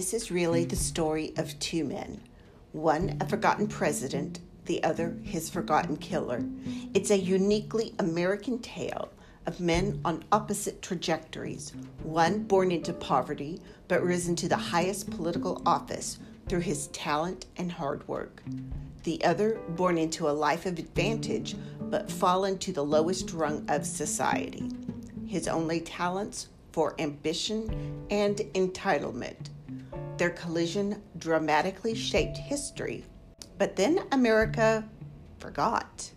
This is really the story of two men one a forgotten president, the other his forgotten killer. It's a uniquely American tale of men on opposite trajectories, one born into poverty but risen to the highest political office through his talent and hard work. The other born into a life of advantage but fallen to the lowest rung of society. His only talents for ambition and entitlement. Their collision dramatically shaped history, but then America forgot.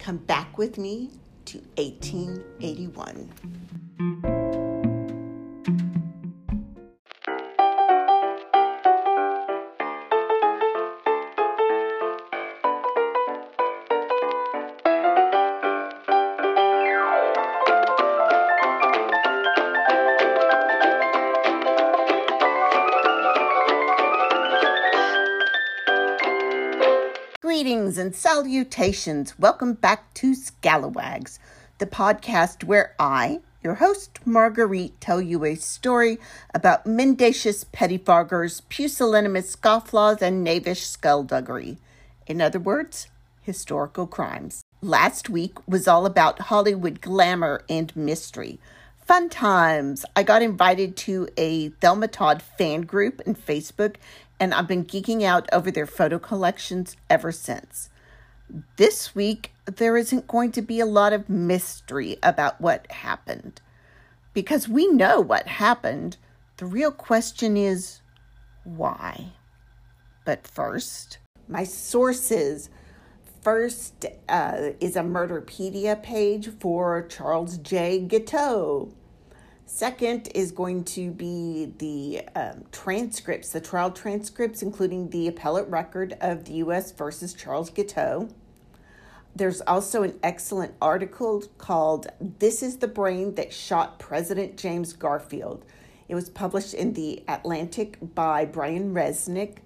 Come back with me to 1881. And salutations. Welcome back to Scalawags, the podcast where I, your host, Marguerite, tell you a story about mendacious pettifoggers, pusillanimous scofflaws, and knavish skullduggery. In other words, historical crimes. Last week was all about Hollywood glamour and mystery. Fun times. I got invited to a Thelma Todd fan group in Facebook and I've been geeking out over their photo collections ever since. This week, there isn't going to be a lot of mystery about what happened because we know what happened. The real question is why? But first, my sources. First uh, is a Murderpedia page for Charles J. Guiteau. Second is going to be the um, transcripts, the trial transcripts, including the appellate record of the U.S. versus Charles Guiteau. There's also an excellent article called This is the Brain That Shot President James Garfield. It was published in the Atlantic by Brian Resnick.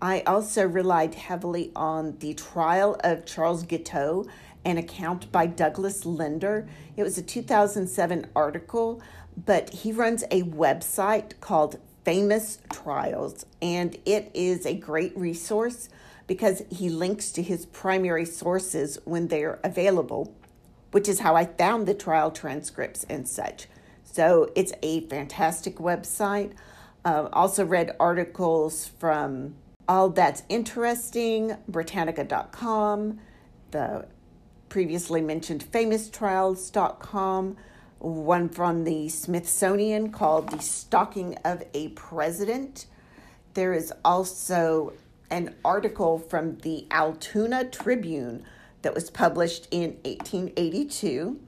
I also relied heavily on the trial of Charles Guiteau an account by Douglas Linder. It was a 2007 article, but he runs a website called Famous Trials, and it is a great resource because he links to his primary sources when they're available, which is how I found the trial transcripts and such. So it's a fantastic website. Uh, also read articles from All That's Interesting, Britannica.com, the previously mentioned famoustrials.com, one from the Smithsonian called The Stalking of a President. There is also an article from the Altoona Tribune that was published in 1882.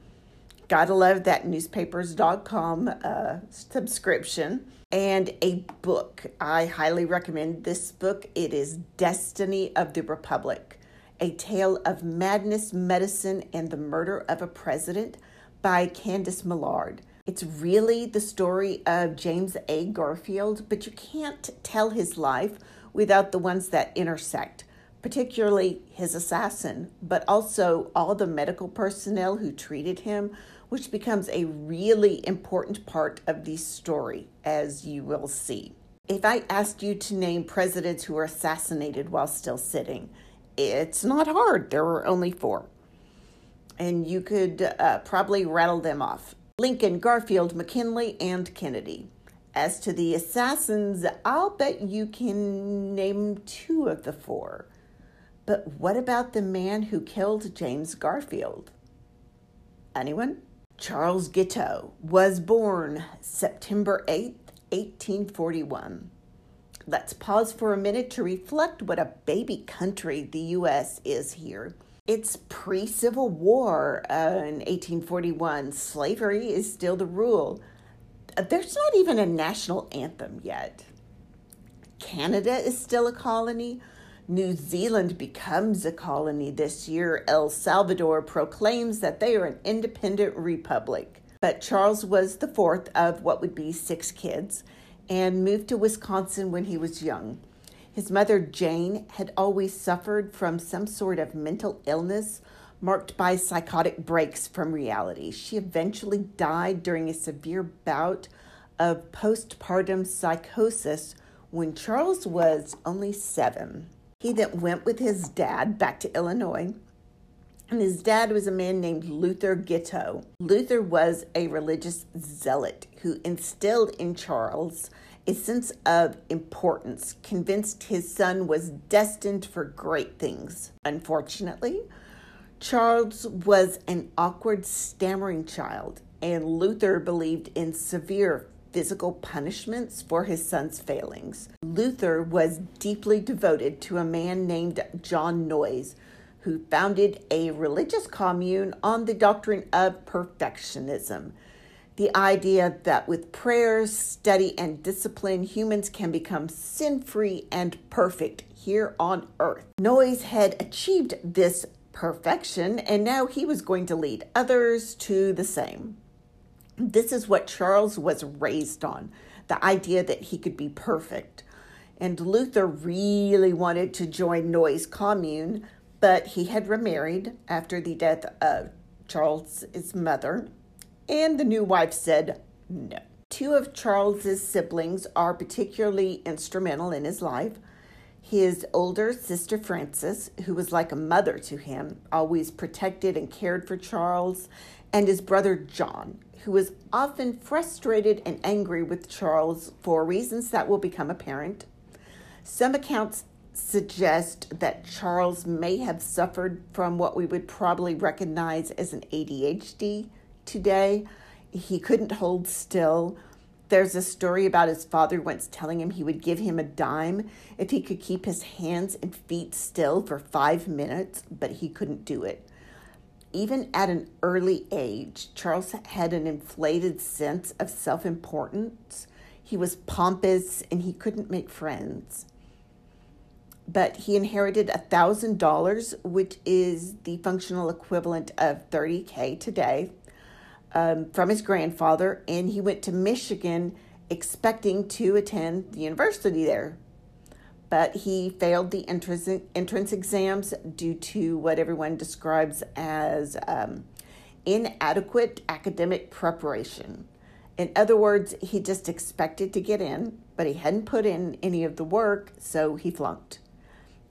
Gotta love that newspapers.com uh, subscription. And a book. I highly recommend this book. It is Destiny of the Republic a Tale of Madness, Medicine, and the Murder of a President by Candice Millard. It's really the story of James A. Garfield, but you can't tell his life without the ones that intersect, particularly his assassin, but also all the medical personnel who treated him, which becomes a really important part of the story, as you will see. If I asked you to name presidents who were assassinated while still sitting, it's not hard. There were only four. And you could uh, probably rattle them off Lincoln, Garfield, McKinley, and Kennedy. As to the assassins, I'll bet you can name two of the four. But what about the man who killed James Garfield? Anyone? Charles Guiteau was born September 8th, 1841. Let's pause for a minute to reflect what a baby country the U.S. is here. It's pre Civil War uh, in 1841. Slavery is still the rule. There's not even a national anthem yet. Canada is still a colony. New Zealand becomes a colony this year. El Salvador proclaims that they are an independent republic. But Charles was the fourth of what would be six kids and moved to Wisconsin when he was young. His mother, Jane, had always suffered from some sort of mental illness marked by psychotic breaks from reality. She eventually died during a severe bout of postpartum psychosis when Charles was only seven. He then went with his dad back to Illinois, and his dad was a man named Luther Guiteau. Luther was a religious zealot who instilled in Charles a sense of importance, convinced his son was destined for great things. Unfortunately, Charles was an awkward, stammering child, and Luther believed in severe physical punishments for his son's failings. Luther was deeply devoted to a man named John Noyes, who founded a religious commune on the doctrine of perfectionism. The idea that with prayers, study, and discipline, humans can become sin free and perfect here on earth. Noyes had achieved this perfection, and now he was going to lead others to the same. This is what Charles was raised on the idea that he could be perfect. And Luther really wanted to join Noyes' commune, but he had remarried after the death of Charles's mother, and the new wife said no. Two of Charles's siblings are particularly instrumental in his life. His older sister Frances, who was like a mother to him, always protected and cared for Charles, and his brother John, who was often frustrated and angry with Charles for reasons that will become apparent. Some accounts suggest that Charles may have suffered from what we would probably recognize as an ADHD today. He couldn't hold still. There's a story about his father once telling him he would give him a dime if he could keep his hands and feet still for five minutes, but he couldn't do it even at an early age, Charles had an inflated sense of self importance. He was pompous and he couldn't make friends. But he inherited a $1,000, which is the functional equivalent of 30K today, um, from his grandfather, and he went to Michigan expecting to attend the university there but he failed the entrance, entrance exams due to what everyone describes as um, inadequate academic preparation. In other words, he just expected to get in, but he hadn't put in any of the work, so he flunked.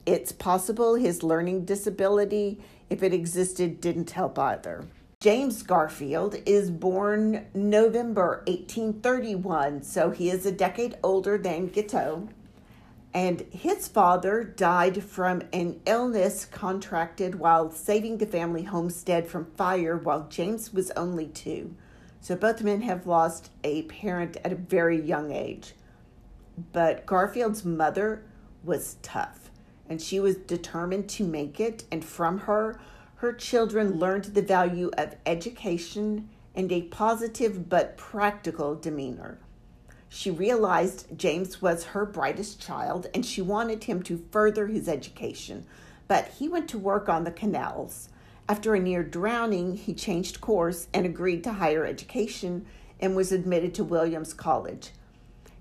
It's possible his learning disability, if it existed, didn't help either. James Garfield is born November 1831, so he is a decade older than Guiteau and his father died from an illness contracted while saving the family homestead from fire while James was only two. So both men have lost a parent at a very young age. But Garfield's mother was tough and she was determined to make it, and from her, her children learned the value of education and a positive but practical demeanor. She realized James was her brightest child and she wanted him to further his education, but he went to work on the canals. After a near drowning, he changed course and agreed to higher education and was admitted to Williams College.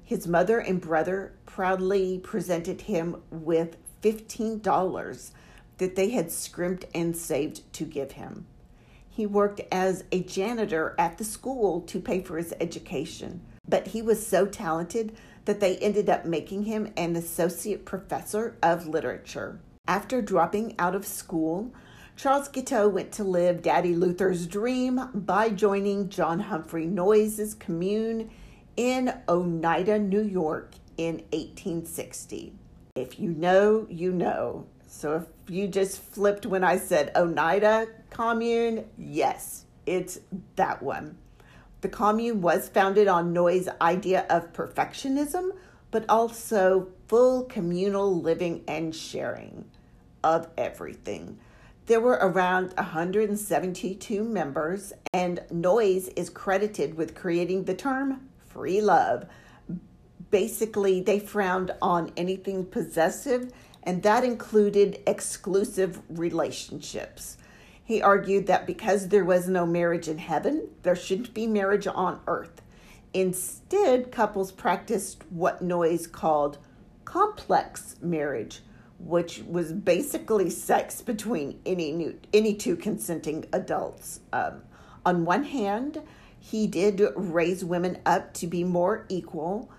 His mother and brother proudly presented him with $15 that they had scrimped and saved to give him. He worked as a janitor at the school to pay for his education. But he was so talented that they ended up making him an associate professor of literature. After dropping out of school, Charles Guiteau went to live Daddy Luther's dream by joining John Humphrey Noyes' commune in Oneida, New York in 1860. If you know, you know. So if you just flipped when I said Oneida commune, yes, it's that one. The commune was founded on Noyes' idea of perfectionism, but also full communal living and sharing of everything. There were around 172 members, and Noyes is credited with creating the term free love. Basically, they frowned on anything possessive, and that included exclusive relationships. He argued that because there was no marriage in heaven, there shouldn't be marriage on earth. Instead, couples practiced what Noyes called complex marriage, which was basically sex between any new, any two consenting adults. Um, on one hand, He did raise women up to be more equal.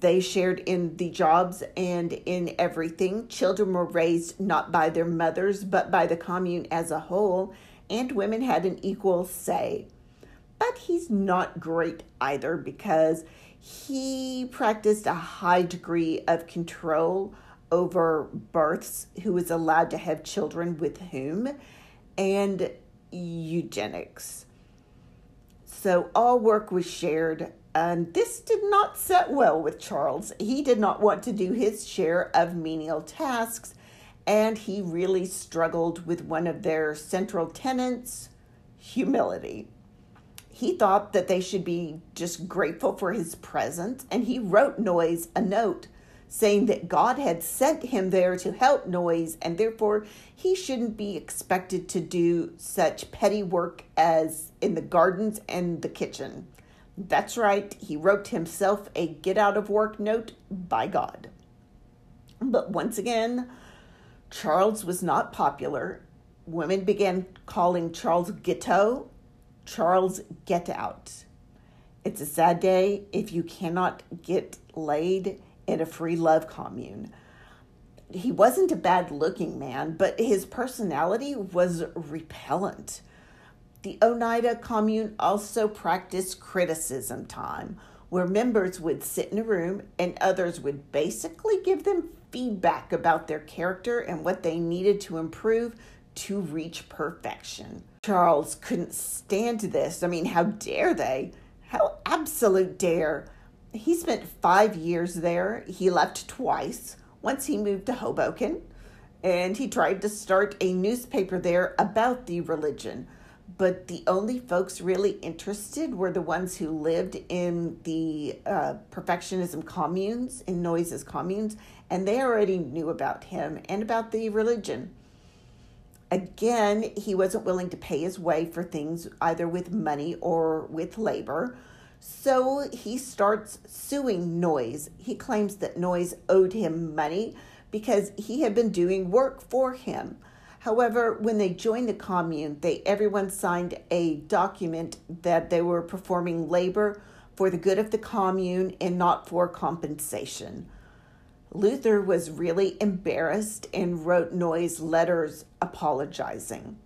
They shared in the jobs and in everything. Children were raised not by their mothers, but by the commune as a whole, and women had an equal say. But he's not great either because he practiced a high degree of control over births, who was allowed to have children with whom, and eugenics. So all work was shared, and this did not set well with Charles. He did not want to do his share of menial tasks, and he really struggled with one of their central tenets humility. He thought that they should be just grateful for his presence, and he wrote Noyes a note saying that God had sent him there to help Noyes, and therefore he shouldn't be expected to do such petty work as in the gardens and the kitchen. That's right, he wrote himself a get out of work note by God. But once again, Charles was not popular. Women began calling Charles Guiteau Charles Get Out. It's a sad day if you cannot get laid in a free love commune. He wasn't a bad looking man, but his personality was repellent. The Oneida commune also practiced criticism time, where members would sit in a room and others would basically give them feedback about their character and what they needed to improve to reach perfection. Charles couldn't stand this. I mean, how dare they? How absolute dare he spent five years there. He left twice. Once he moved to Hoboken, and he tried to start a newspaper there about the religion. But the only folks really interested were the ones who lived in the uh, perfectionism communes, in Noyes's communes, and they already knew about him and about the religion. Again, he wasn't willing to pay his way for things either with money or with labor. So he starts suing Noyes. He claims that Noyes owed him money because he had been doing work for him. However, when they joined the commune, they everyone signed a document that they were performing labor for the good of the commune and not for compensation. Luther was really embarrassed and wrote Noyes letters apologizing.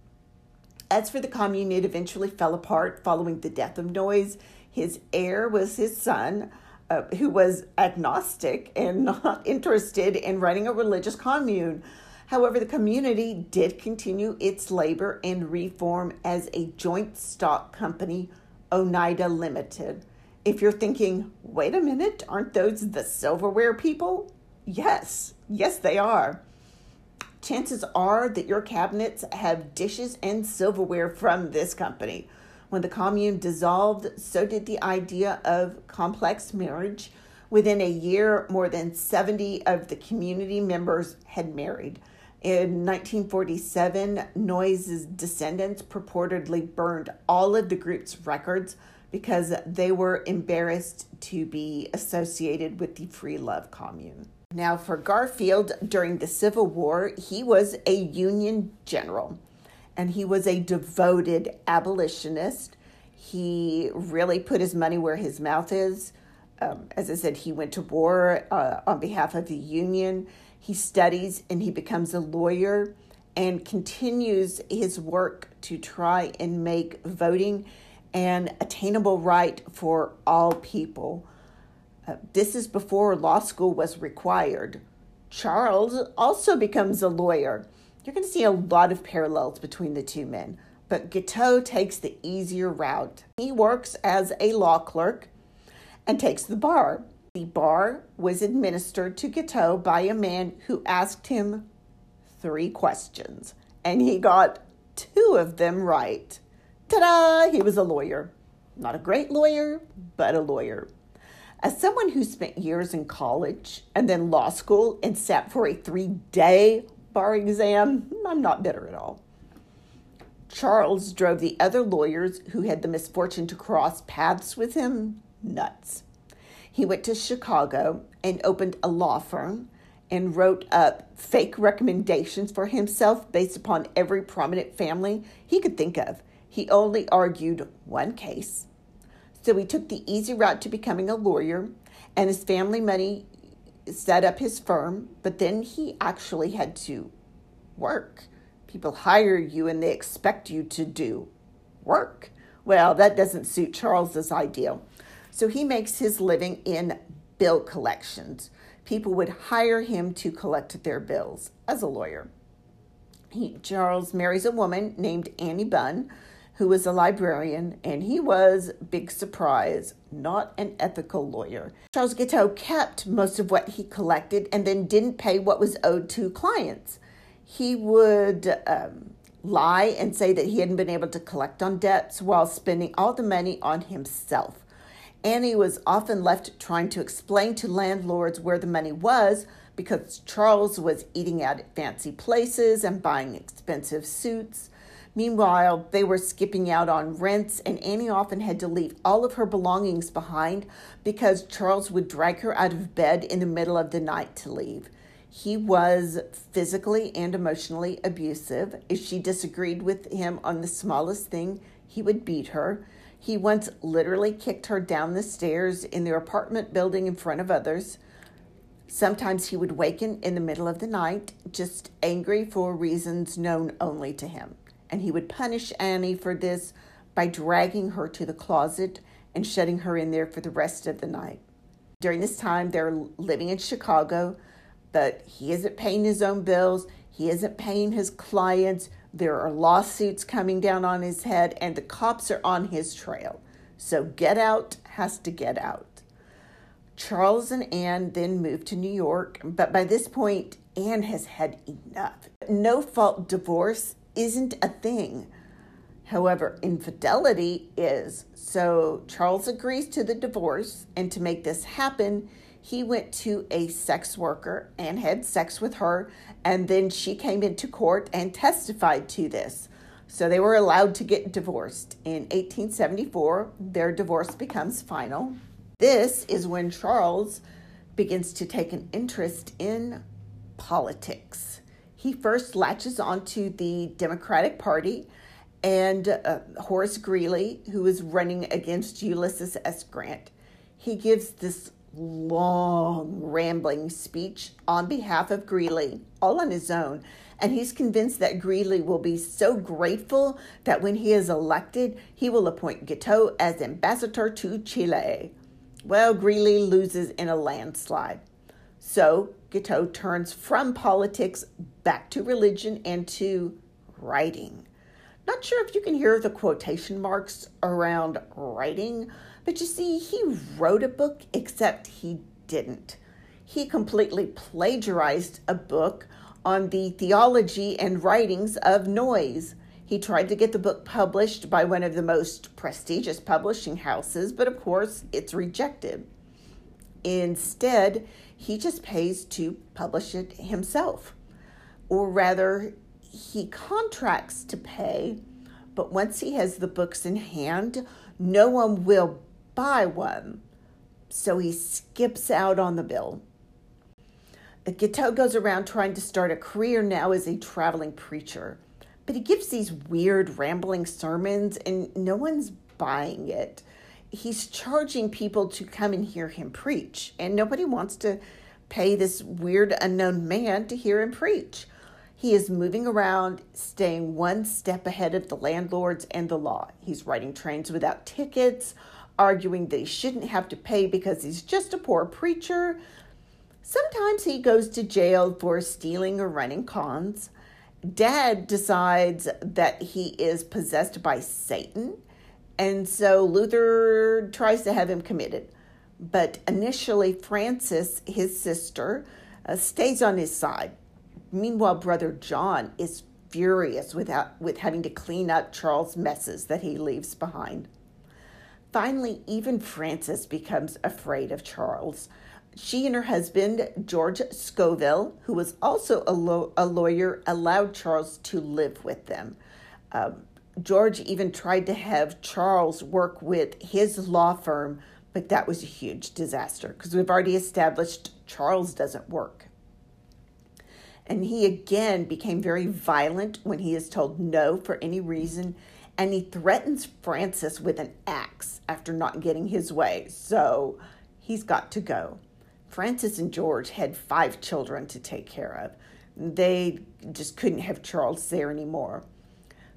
As for the commune, it eventually fell apart following the death of Noyes his heir was his son, uh, who was agnostic and not interested in running a religious commune. However, the community did continue its labor and reform as a joint stock company, Oneida Limited. If you're thinking, wait a minute, aren't those the silverware people? Yes, yes, they are. Chances are that your cabinets have dishes and silverware from this company. When the commune dissolved, so did the idea of complex marriage. Within a year, more than 70 of the community members had married. In 1947, Noyes's descendants purportedly burned all of the group's records because they were embarrassed to be associated with the Free Love Commune. Now, for Garfield, during the Civil War, he was a Union general and he was a devoted abolitionist. He really put his money where his mouth is. Um, as I said, he went to war uh, on behalf of the Union. He studies and he becomes a lawyer and continues his work to try and make voting an attainable right for all people. Uh, this is before law school was required. Charles also becomes a lawyer you're going to see a lot of parallels between the two men. But Guiteau takes the easier route. He works as a law clerk and takes the bar. The bar was administered to Guiteau by a man who asked him three questions, and he got two of them right. Ta da! He was a lawyer. Not a great lawyer, but a lawyer. As someone who spent years in college and then law school and sat for a three day bar exam, I'm not bitter at all. Charles drove the other lawyers who had the misfortune to cross paths with him nuts. He went to Chicago and opened a law firm and wrote up fake recommendations for himself based upon every prominent family he could think of. He only argued one case, So he took the easy route to becoming a lawyer, and his family money set up his firm, but then he actually had to work. People hire you and they expect you to do work. Well, that doesn't suit Charles's ideal. So he makes his living in bill collections. People would hire him to collect their bills as a lawyer. He, Charles marries a woman named Annie Bunn, who was a librarian, and he was, big surprise, not an ethical lawyer. Charles Guiteau kept most of what he collected and then didn't pay what was owed to clients. He would um, lie and say that he hadn't been able to collect on debts while spending all the money on himself. Annie was often left trying to explain to landlords where the money was because Charles was eating out at fancy places and buying expensive suits. Meanwhile, they were skipping out on rents, and Annie often had to leave all of her belongings behind because Charles would drag her out of bed in the middle of the night to leave. He was physically and emotionally abusive. If she disagreed with him on the smallest thing, he would beat her. He once literally kicked her down the stairs in their apartment building in front of others. Sometimes he would waken in the middle of the night, just angry for reasons known only to him. And he would punish Annie for this by dragging her to the closet and shutting her in there for the rest of the night. During this time, they're living in Chicago, but he isn't paying his own bills, he isn't paying his clients. There are lawsuits coming down on his head, and the cops are on his trail. So Get Out has to get out. Charles and Anne then moved to New York, but by this point, Anne has had enough. No fault divorce isn't a thing. However, infidelity is. So Charles agrees to the divorce, and to make this happen, he went to a sex worker and had sex with her, and then she came into court and testified to this. So they were allowed to get divorced. In 1874, their divorce becomes final. This is when Charles begins to take an interest in politics. He first latches onto the Democratic Party and uh, Horace Greeley, who is running against Ulysses S. Grant. He gives this long, rambling speech on behalf of Greeley, all on his own. And he's convinced that Greeley will be so grateful that when he is elected, he will appoint Guiteau as ambassador to Chile. Well, Greeley loses in a landslide. So Guiteau turns from politics back to religion and to writing. Not sure if you can hear the quotation marks around writing, but you see, he wrote a book, except he didn't. He completely plagiarized a book on the theology and writings of Noyes. He tried to get the book published by one of the most prestigious publishing houses, but of course, it's rejected. Instead, he just pays to publish it himself. Or rather, he contracts to pay, but once he has the books in hand, no one will buy one. So he skips out on the bill. Guiteau goes around trying to start a career now as a traveling preacher, but he gives these weird, rambling sermons and no one's buying it. He's charging people to come and hear him preach, and nobody wants to pay this weird, unknown man to hear him preach. He is moving around, staying one step ahead of the landlords and the law. He's riding trains without tickets, arguing that he shouldn't have to pay because he's just a poor preacher. Sometimes he goes to jail for stealing or running cons. Dad decides that he is possessed by Satan, and so Luther tries to have him committed. But initially, Frances, his sister, uh, stays on his side. Meanwhile, brother John is furious without, with having to clean up Charles' messes that he leaves behind. Finally, even Frances becomes afraid of Charles. She and her husband, George Scoville, who was also a, lo- a lawyer, allowed Charles to live with them. Um, George even tried to have Charles work with his law firm, but that was a huge disaster because we've already established Charles doesn't work. And he again became very violent when he is told no for any reason and he threatens Frances with an axe after not getting his way. So he's got to go. Frances and George had five children to take care of. They just couldn't have Charles there anymore.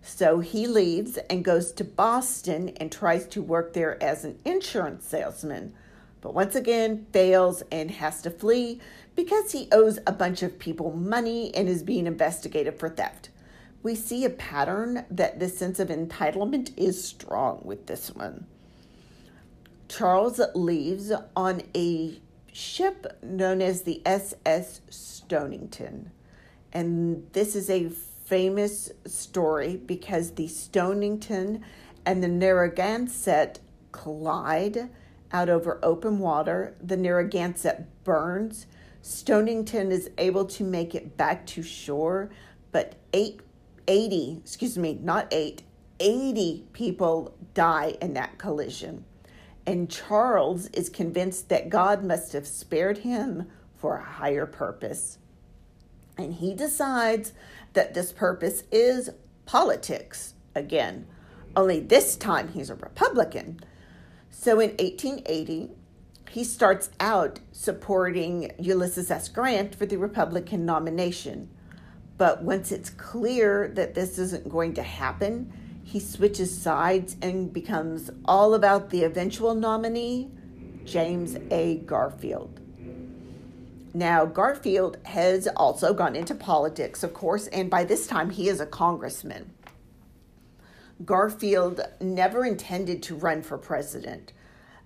So he leaves and goes to Boston and tries to work there as an insurance salesman, but once again fails and has to flee because he owes a bunch of people money and is being investigated for theft. We see a pattern that this sense of entitlement is strong with this one. Charles leaves on a ship known as the SS Stonington. And this is a famous story because the Stonington and the Narragansett collide out over open water. The Narragansett burns. Stonington is able to make it back to shore, but eight, 80, excuse me, not eight, 80 people die in that collision. And Charles is convinced that God must have spared him for a higher purpose. And he decides that this purpose is politics again, only this time he's a Republican. So in 1880, he starts out supporting Ulysses S. Grant for the Republican nomination. But once it's clear that this isn't going to happen, he switches sides and becomes all about the eventual nominee, James A. Garfield. Now, Garfield has also gone into politics, of course, and by this time he is a congressman. Garfield never intended to run for president.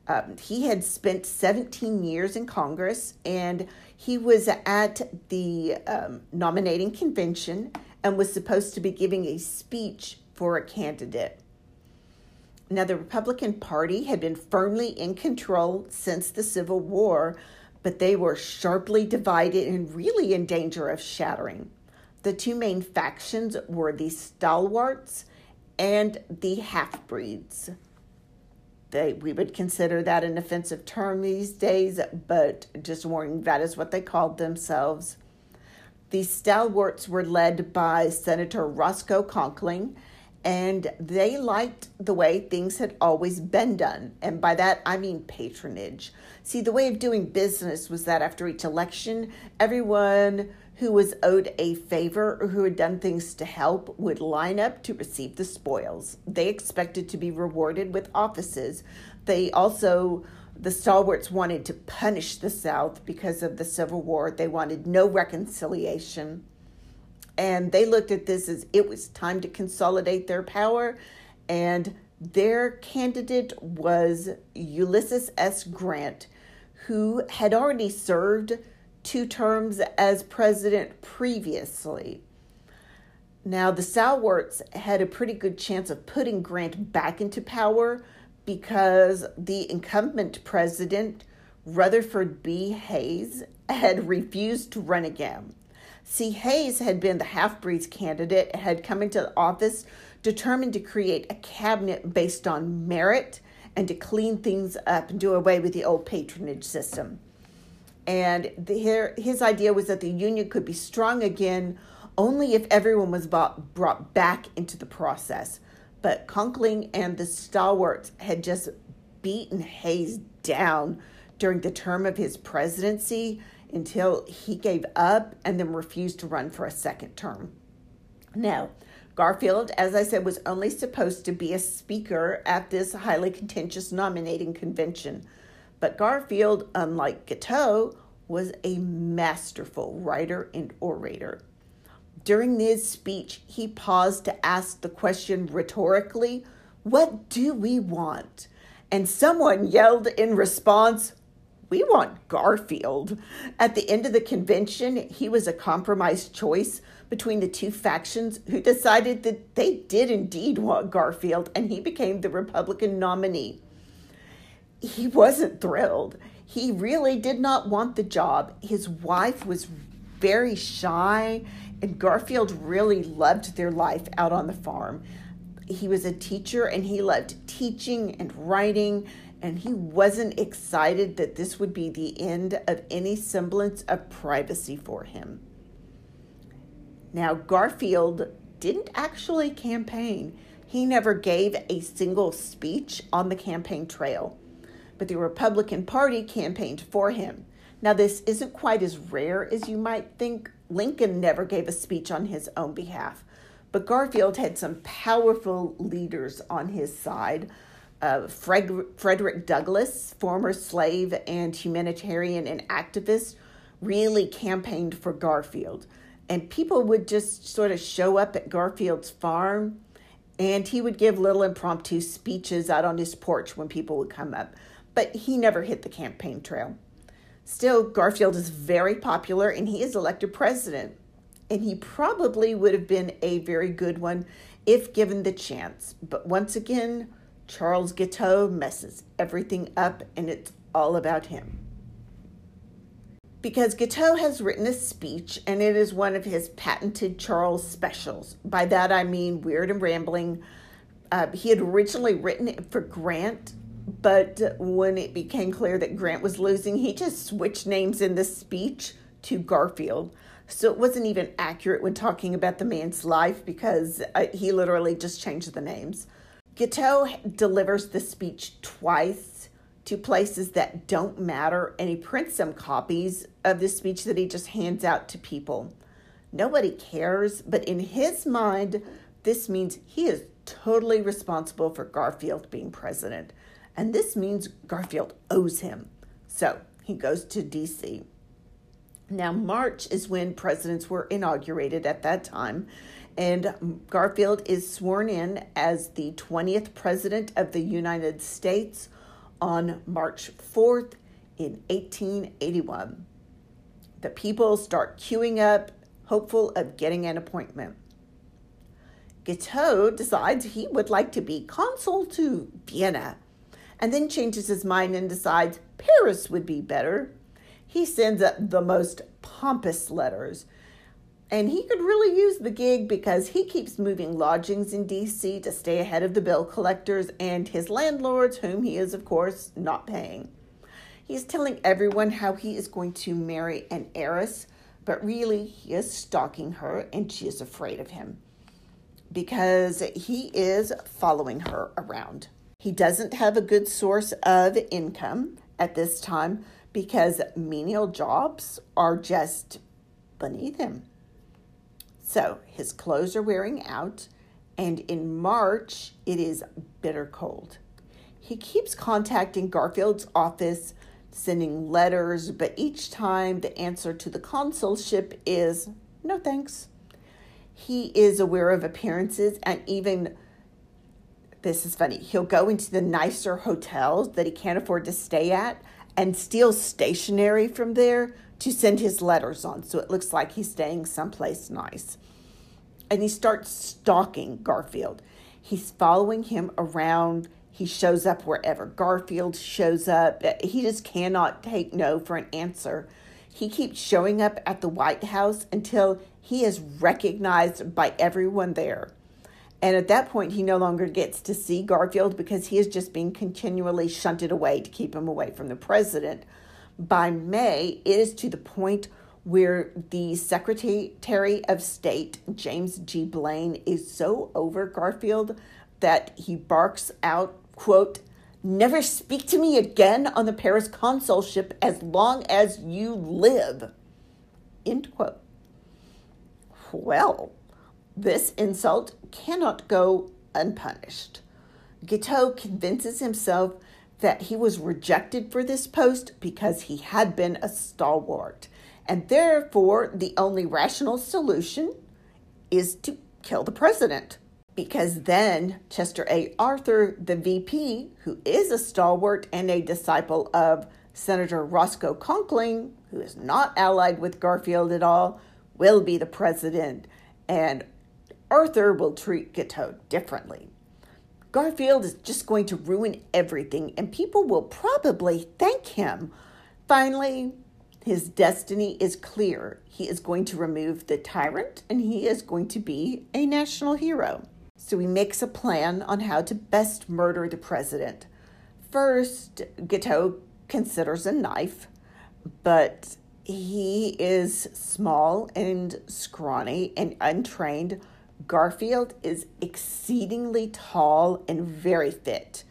Um, he had spent 17 years in Congress and he was at the um, nominating convention and was supposed to be giving a speech for a candidate. Now, the Republican Party had been firmly in control since the Civil War, but they were sharply divided and really in danger of shattering. The two main factions were the stalwarts and the half breeds. They, we would consider that an offensive term these days, but just warning that is what they called themselves. The stalwarts were led by Senator Roscoe Conkling, and they liked the way things had always been done. And by that, I mean patronage. See, the way of doing business was that after each election, everyone who was owed a favor or who had done things to help would line up to receive the spoils. They expected to be rewarded with offices. They also, the stalwarts wanted to punish the South because of the Civil War. They wanted no reconciliation. And they looked at this as it was time to consolidate their power. And their candidate was Ulysses S. Grant who had already served two terms as president previously. Now, the Stalwarts had a pretty good chance of putting Grant back into power because the incumbent president, Rutherford B. Hayes, had refused to run again. See, Hayes had been the half breeds candidate, had come into office determined to create a cabinet based on merit and to clean things up and do away with the old patronage system. And the, his idea was that the union could be strong again only if everyone was bought, brought back into the process. But Conkling and the stalwarts had just beaten Hayes down during the term of his presidency until he gave up and then refused to run for a second term. Now, Garfield, as I said, was only supposed to be a speaker at this highly contentious nominating convention. But Garfield, unlike Guiteau, was a masterful writer and orator. During his speech, he paused to ask the question rhetorically, What do we want? And someone yelled in response, We want Garfield. At the end of the convention, he was a compromised choice between the two factions who decided that they did indeed want Garfield, and he became the Republican nominee. He wasn't thrilled. He really did not want the job. His wife was very shy, and Garfield really loved their life out on the farm. He was a teacher and he loved teaching and writing, and he wasn't excited that this would be the end of any semblance of privacy for him. Now, Garfield didn't actually campaign. He never gave a single speech on the campaign trail, but the Republican Party campaigned for him. Now, this isn't quite as rare as you might think. Lincoln never gave a speech on his own behalf, but Garfield had some powerful leaders on his side. Uh, Fred- Frederick Douglass, former slave and humanitarian and activist, really campaigned for Garfield. And people would just sort of show up at Garfield's farm and he would give little impromptu speeches out on his porch when people would come up. But he never hit the campaign trail. Still, Garfield is very popular and he is elected president. And he probably would have been a very good one if given the chance. But once again, Charles Guiteau messes everything up and it's all about him because Guiteau has written a speech and it is one of his patented Charles specials. By that I mean weird and rambling. Uh, he had originally written it for Grant, but when it became clear that Grant was losing, he just switched names in the speech to Garfield. So it wasn't even accurate when talking about the man's life because uh, he literally just changed the names. Guiteau delivers the speech twice to places that don't matter, and he prints some copies of the speech that he just hands out to people. Nobody cares, but in his mind, this means he is totally responsible for Garfield being president. And this means Garfield owes him. So he goes to DC. Now, March is when presidents were inaugurated at that time, and Garfield is sworn in as the 20th president of the United States on March 4th in 1881. The people start queuing up, hopeful of getting an appointment. Guiteau decides he would like to be consul to Vienna and then changes his mind and decides Paris would be better. He sends up the most pompous letters and he could really use the gig because he keeps moving lodgings in DC to stay ahead of the bill collectors and his landlords, whom he is, of course, not paying. He's telling everyone how he is going to marry an heiress, but really he is stalking her and she is afraid of him because he is following her around. He doesn't have a good source of income at this time because menial jobs are just beneath him. So his clothes are wearing out, and in March it is bitter cold. He keeps contacting Garfield's office, sending letters, but each time the answer to the consulship is no thanks. He is aware of appearances and even this is funny. He'll go into the nicer hotels that he can't afford to stay at and steal stationery from there to send his letters on. So it looks like he's staying someplace nice. And he starts stalking Garfield. He's following him around. He shows up wherever Garfield shows up. He just cannot take no for an answer. He keeps showing up at the White House until he is recognized by everyone there. And at that point, he no longer gets to see Garfield because he is just being continually shunted away to keep him away from the president. By May, it is to the point where the Secretary of State, James G. Blaine, is so over Garfield that he barks out, quote, Never speak to me again on the Paris consulship as long as you live. End quote. Well, this insult cannot go unpunished. Guiteau convinces himself that he was rejected for this post because he had been a stalwart, and therefore the only rational solution is to kill the president. Because then Chester A. Arthur, the VP, who is a stalwart and a disciple of Senator Roscoe Conkling, who is not allied with Garfield at all, will be the president, and Arthur will treat Guiteau differently. Garfield is just going to ruin everything, and people will probably thank him. Finally, his destiny is clear. He is going to remove the tyrant, and he is going to be a national hero. So he makes a plan on how to best murder the president. First, Guiteau considers a knife, but he is small and scrawny and untrained Garfield is exceedingly tall and very fit.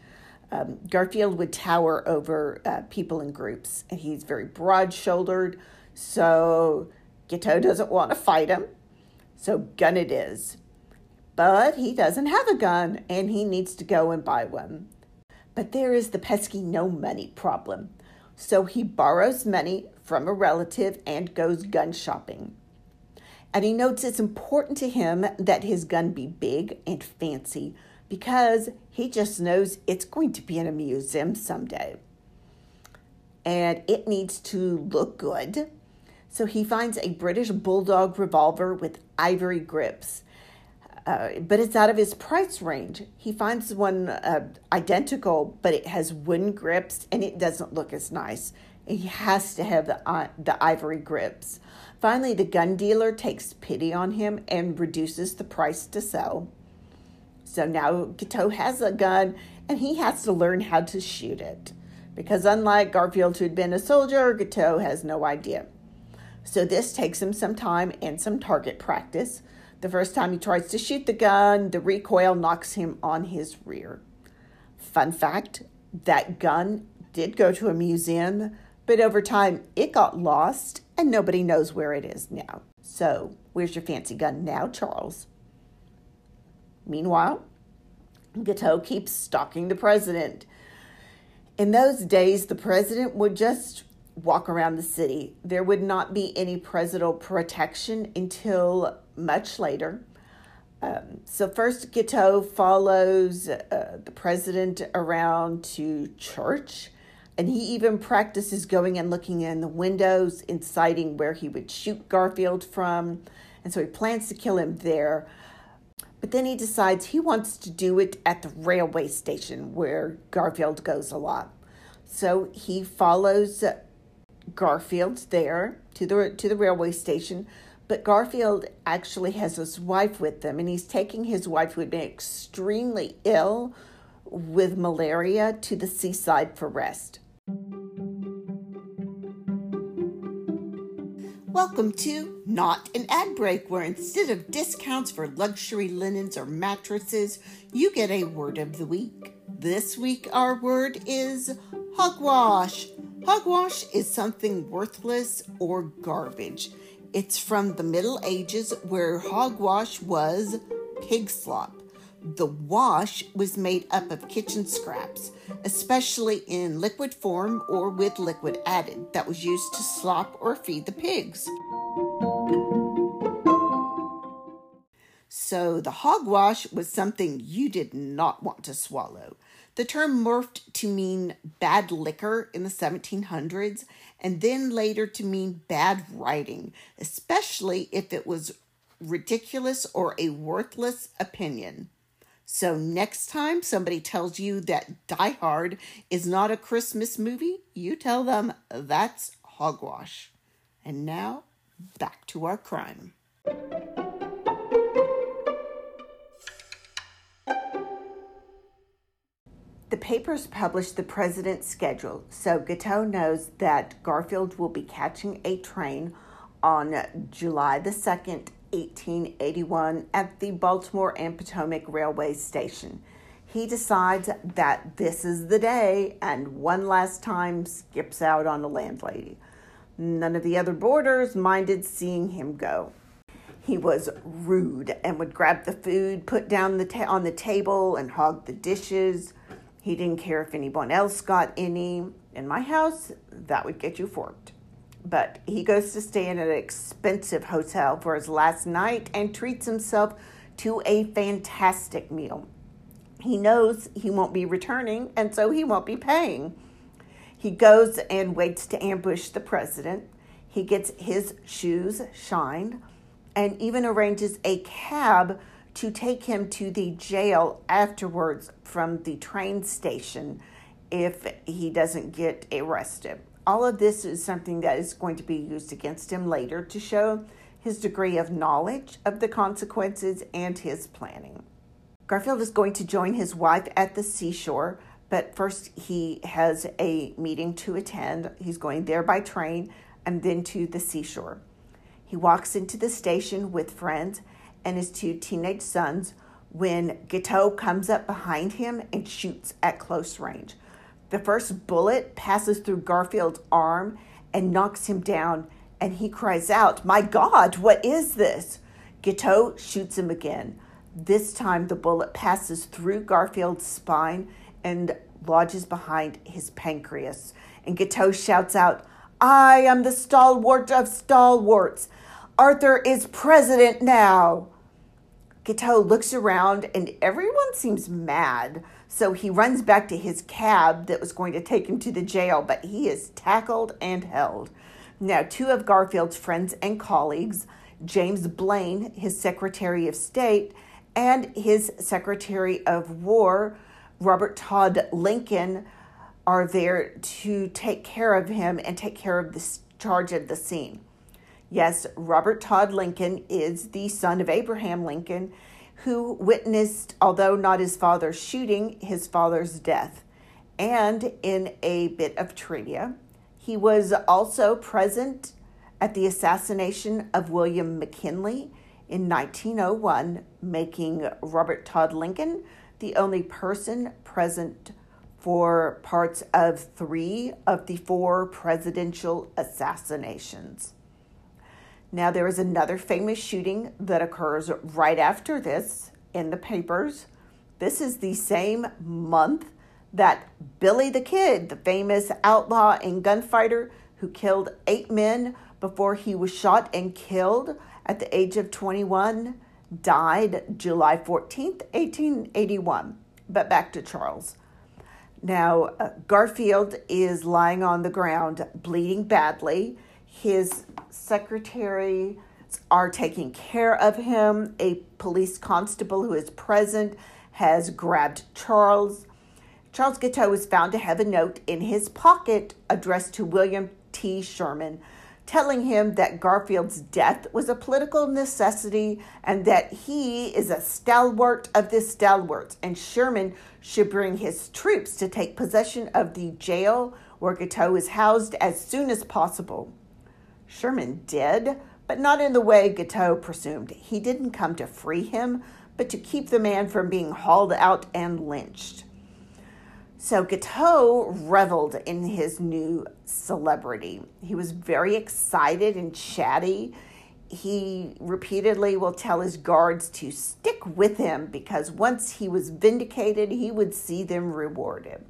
Um, Garfield would tower over uh, people in groups, and he's very broad shouldered, so Guiteau doesn't want to fight him. So, gun it is. But he doesn't have a gun, and he needs to go and buy one. But there is the pesky no money problem. So he borrows money from a relative and goes gun shopping. And he notes it's important to him that his gun be big and fancy because he just knows it's going to be in a museum someday. And it needs to look good. So he finds a British Bulldog revolver with ivory grips uh, but it's out of his price range. He finds one uh, identical, but it has wooden grips and it doesn't look as nice. He has to have the, uh, the ivory grips. Finally, the gun dealer takes pity on him and reduces the price to sell. So now Guiteau has a gun and he has to learn how to shoot it. Because unlike Garfield, who'd been a soldier, Guiteau has no idea. So this takes him some time and some target practice. The first time he tries to shoot the gun, the recoil knocks him on his rear. Fun fact that gun did go to a museum, but over time it got lost and nobody knows where it is now. So, where's your fancy gun now, Charles? Meanwhile, Guiteau keeps stalking the president. In those days, the president would just walk around the city. There would not be any presidential protection until much later. Um, so first, Guiteau follows uh, the president around to church, and he even practices going and looking in the windows, inciting where he would shoot Garfield from, and so he plans to kill him there. But then he decides he wants to do it at the railway station where Garfield goes a lot. So he follows Garfield there to the to the railway station but Garfield actually has his wife with them, and he's taking his wife, who had been extremely ill with malaria, to the seaside for rest. Welcome to Not an Ad Break, where instead of discounts for luxury linens or mattresses, you get a word of the week. This week, our word is hogwash. Hogwash is something worthless or garbage. It's from the Middle Ages where hogwash was pig slop. The wash was made up of kitchen scraps, especially in liquid form or with liquid added, that was used to slop or feed the pigs. So the hogwash was something you did not want to swallow. The term morphed to mean bad liquor in the 1700s and then later to mean bad writing, especially if it was ridiculous or a worthless opinion. So, next time somebody tells you that Die Hard is not a Christmas movie, you tell them that's hogwash. And now, back to our crime. The papers published the president's schedule, so Guiteau knows that Garfield will be catching a train on July the 2nd, 1881, at the Baltimore and Potomac Railway Station. He decides that this is the day and one last time skips out on the landlady. None of the other boarders minded seeing him go. He was rude and would grab the food, put down the ta- on the table, and hog the dishes. He didn't care if anyone else got any. In my house, that would get you forked. But he goes to stay in an expensive hotel for his last night and treats himself to a fantastic meal. He knows he won't be returning, and so he won't be paying. He goes and waits to ambush the president. He gets his shoes shined and even arranges a cab to take him to the jail afterwards from the train station if he doesn't get arrested. All of this is something that is going to be used against him later to show his degree of knowledge of the consequences and his planning. Garfield is going to join his wife at the seashore, but first he has a meeting to attend. He's going there by train and then to the seashore. He walks into the station with friends and his two teenage sons when Guiteau comes up behind him and shoots at close range. The first bullet passes through Garfield's arm and knocks him down, and he cries out, My God, what is this? Guiteau shoots him again. This time, the bullet passes through Garfield's spine and lodges behind his pancreas. And Guiteau shouts out, I am the stalwart of stalwarts. Arthur is president now. Guiteau looks around and everyone seems mad. So he runs back to his cab that was going to take him to the jail, but he is tackled and held. Now, two of Garfield's friends and colleagues, James Blaine, his Secretary of State, and his Secretary of War, Robert Todd Lincoln, are there to take care of him and take care of the charge of the scene. Yes, Robert Todd Lincoln is the son of Abraham Lincoln, who witnessed, although not his father's shooting, his father's death. And in a bit of trivia, he was also present at the assassination of William McKinley in 1901, making Robert Todd Lincoln the only person present for parts of three of the four presidential assassinations. Now, there is another famous shooting that occurs right after this in the papers. This is the same month that Billy the Kid, the famous outlaw and gunfighter who killed eight men before he was shot and killed at the age of 21, died July 14th, 1881. But back to Charles. Now, uh, Garfield is lying on the ground, bleeding badly. His secretary are taking care of him. A police constable who is present has grabbed Charles. Charles Guiteau was found to have a note in his pocket addressed to William T. Sherman, telling him that Garfield's death was a political necessity and that he is a stalwart of the stalwarts, and Sherman should bring his troops to take possession of the jail where Guiteau is housed as soon as possible. Sherman did, but not in the way Guiteau presumed. He didn't come to free him, but to keep the man from being hauled out and lynched. So Guiteau reveled in his new celebrity. He was very excited and chatty. He repeatedly will tell his guards to stick with him because once he was vindicated, he would see them rewarded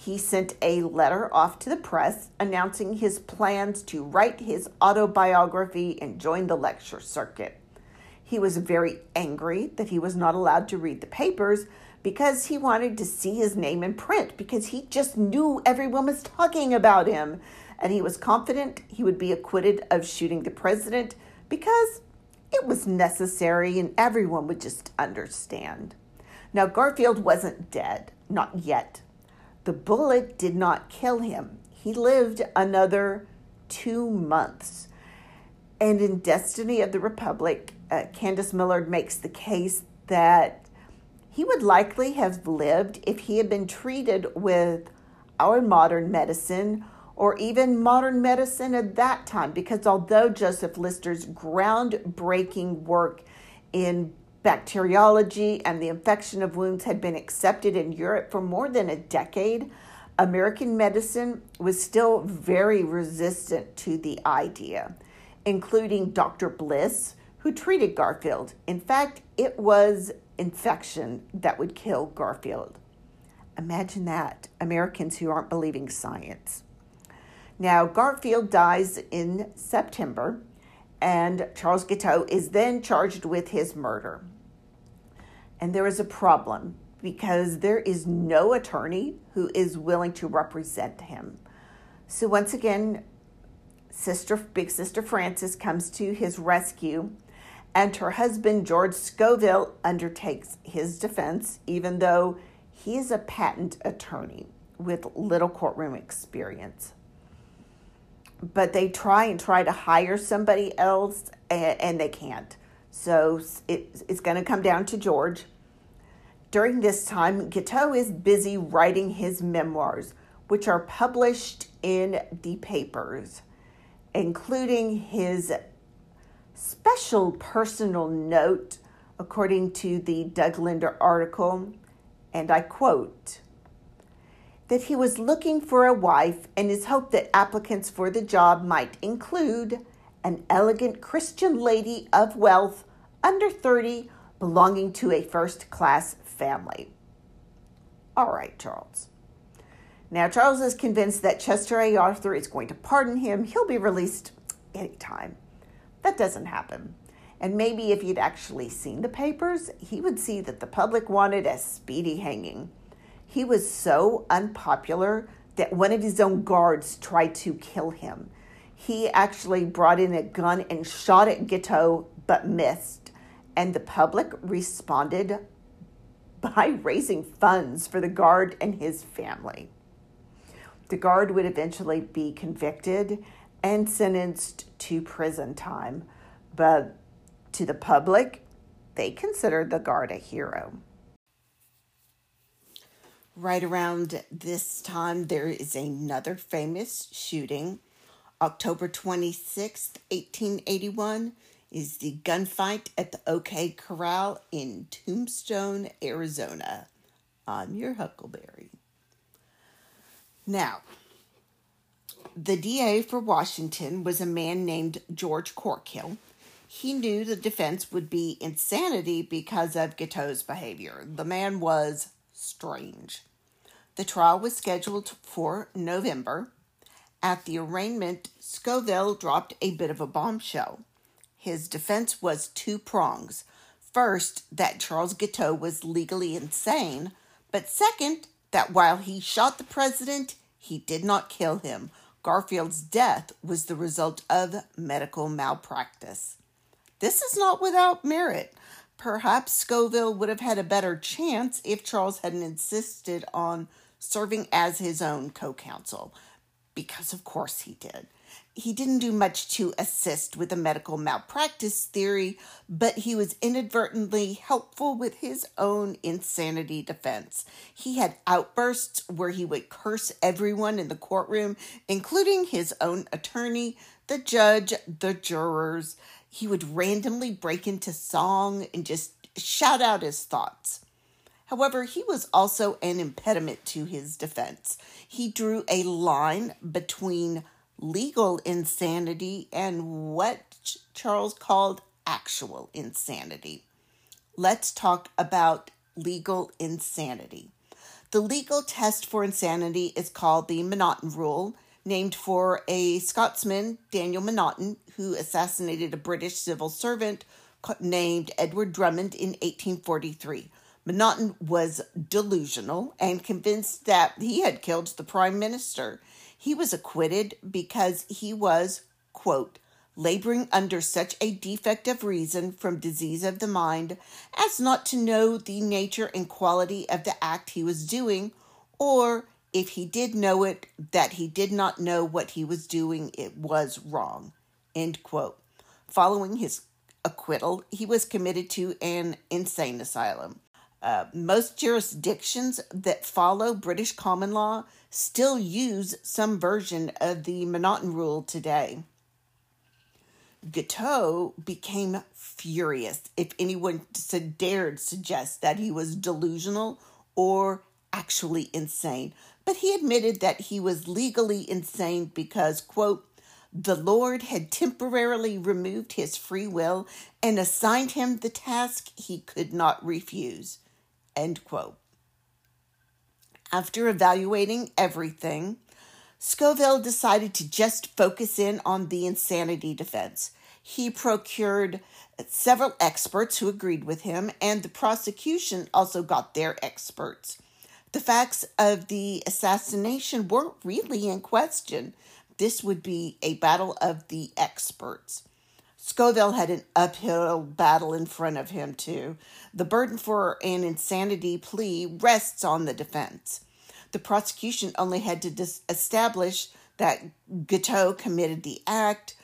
he sent a letter off to the press announcing his plans to write his autobiography and join the lecture circuit. He was very angry that he was not allowed to read the papers because he wanted to see his name in print because he just knew everyone was talking about him. And he was confident he would be acquitted of shooting the president because it was necessary and everyone would just understand. Now, Garfield wasn't dead, not yet. The bullet did not kill him. He lived another two months. And in Destiny of the Republic, uh, Candice Millard makes the case that he would likely have lived if he had been treated with our modern medicine or even modern medicine at that time. Because although Joseph Lister's groundbreaking work in Bacteriology and the infection of wounds had been accepted in Europe for more than a decade. American medicine was still very resistant to the idea, including Dr. Bliss, who treated Garfield. In fact, it was infection that would kill Garfield. Imagine that, Americans who aren't believing science. Now, Garfield dies in September, and Charles Guiteau is then charged with his murder. And there is a problem because there is no attorney who is willing to represent him. So once again, sister big sister Frances comes to his rescue and her husband George Scoville undertakes his defense even though he is a patent attorney with little courtroom experience. But they try and try to hire somebody else and, and they can't. So it, it's going to come down to George. During this time, Guiteau is busy writing his memoirs, which are published in the papers, including his Special personal note, according to the Doug Linder article, and I quote, that he was looking for a wife and his hope that applicants for the job might include an elegant Christian lady of wealth under 30 belonging to a first class family. All right, Charles. Now, Charles is convinced that Chester A. Arthur is going to pardon him. He'll be released anytime. That doesn't happen. And maybe if he'd actually seen the papers, he would see that the public wanted a speedy hanging. He was so unpopular that one of his own guards tried to kill him. He actually brought in a gun and shot at Guiteau, but missed. And the public responded by raising funds for the guard and his family. The guard would eventually be convicted and sentenced to prison time, but to the public, they considered the guard a hero. Right around this time, there is another famous shooting. October 26th, 1881, is the gunfight at the OK Corral in Tombstone, Arizona. I'm your Huckleberry. Now, the DA for Washington was a man named George Corkhill. He knew the defense would be insanity because of Guiteau's behavior. The man was strange. The trial was scheduled for November. At the arraignment, Scoville dropped a bit of a bombshell. His defense was two prongs. First, that Charles Guiteau was legally insane, but second, that while he shot the president, he did not kill him. Garfield's death was the result of medical malpractice. This is not without merit. Perhaps Scoville would have had a better chance if Charles hadn't insisted on serving as his own co counsel, because of course he did he didn't do much to assist with the medical malpractice theory, but he was inadvertently helpful with his own insanity defense. He had outbursts where he would curse everyone in the courtroom, including his own attorney, the judge, the jurors. He would randomly break into song and just shout out his thoughts. However, he was also an impediment to his defense. He drew a line between legal insanity and what Charles called actual insanity. Let's talk about legal insanity. The legal test for insanity is called the M'Naghten Rule, named for a Scotsman, Daniel M'Naghten, who assassinated a British civil servant named Edward Drummond in 1843. M'Naghten was delusional and convinced that he had killed the prime minister. He was acquitted because he was, quote, laboring under such a defect of reason from disease of the mind as not to know the nature and quality of the act he was doing, or if he did know it, that he did not know what he was doing, it was wrong. End quote. Following his acquittal, he was committed to an insane asylum. Uh, most jurisdictions that follow British common law still use some version of the M'Naghten rule today. Guiteau became furious if anyone dared suggest that he was delusional or actually insane, but he admitted that he was legally insane because, quote, the Lord had temporarily removed his free will and assigned him the task he could not refuse. End quote. After evaluating everything, Scoville decided to just focus in on the insanity defense. He procured several experts who agreed with him, and the prosecution also got their experts. The facts of the assassination weren't really in question. This would be a battle of the experts. Scoville had an uphill battle in front of him, too. The burden for an insanity plea rests on the defense. The prosecution only had to dis- establish that Guiteau committed the act,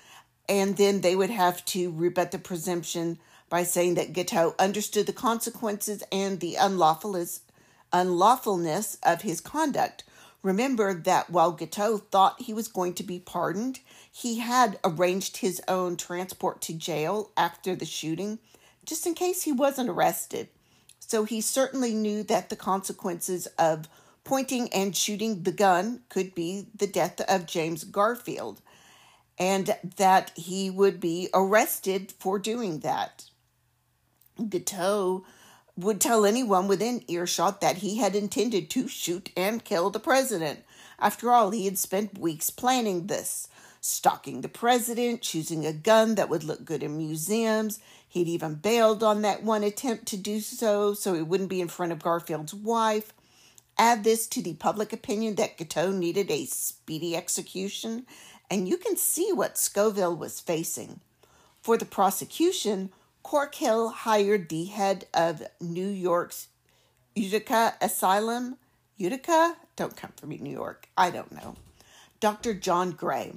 and then they would have to rebut the presumption by saying that Guiteau understood the consequences and the unlawfulness, of his conduct. Remember that while Guiteau thought he was going to be pardoned, he had arranged his own transport to jail after the shooting, just in case he wasn't arrested. So he certainly knew that the consequences of pointing and shooting the gun could be the death of James Garfield, and that he would be arrested for doing that. Guiteau would tell anyone within earshot that he had intended to shoot and kill the president. After all, he had spent weeks planning this, stalking the president, choosing a gun that would look good in museums. He'd even bailed on that one attempt to do so so he wouldn't be in front of Garfield's wife. Add this to the public opinion that Guiteau needed a speedy execution, and you can see what Scoville was facing. For the prosecution, Corkhill hired the head of New York's Utica Asylum. Utica? Don't come for me, New York. I don't know. Dr. John Gray.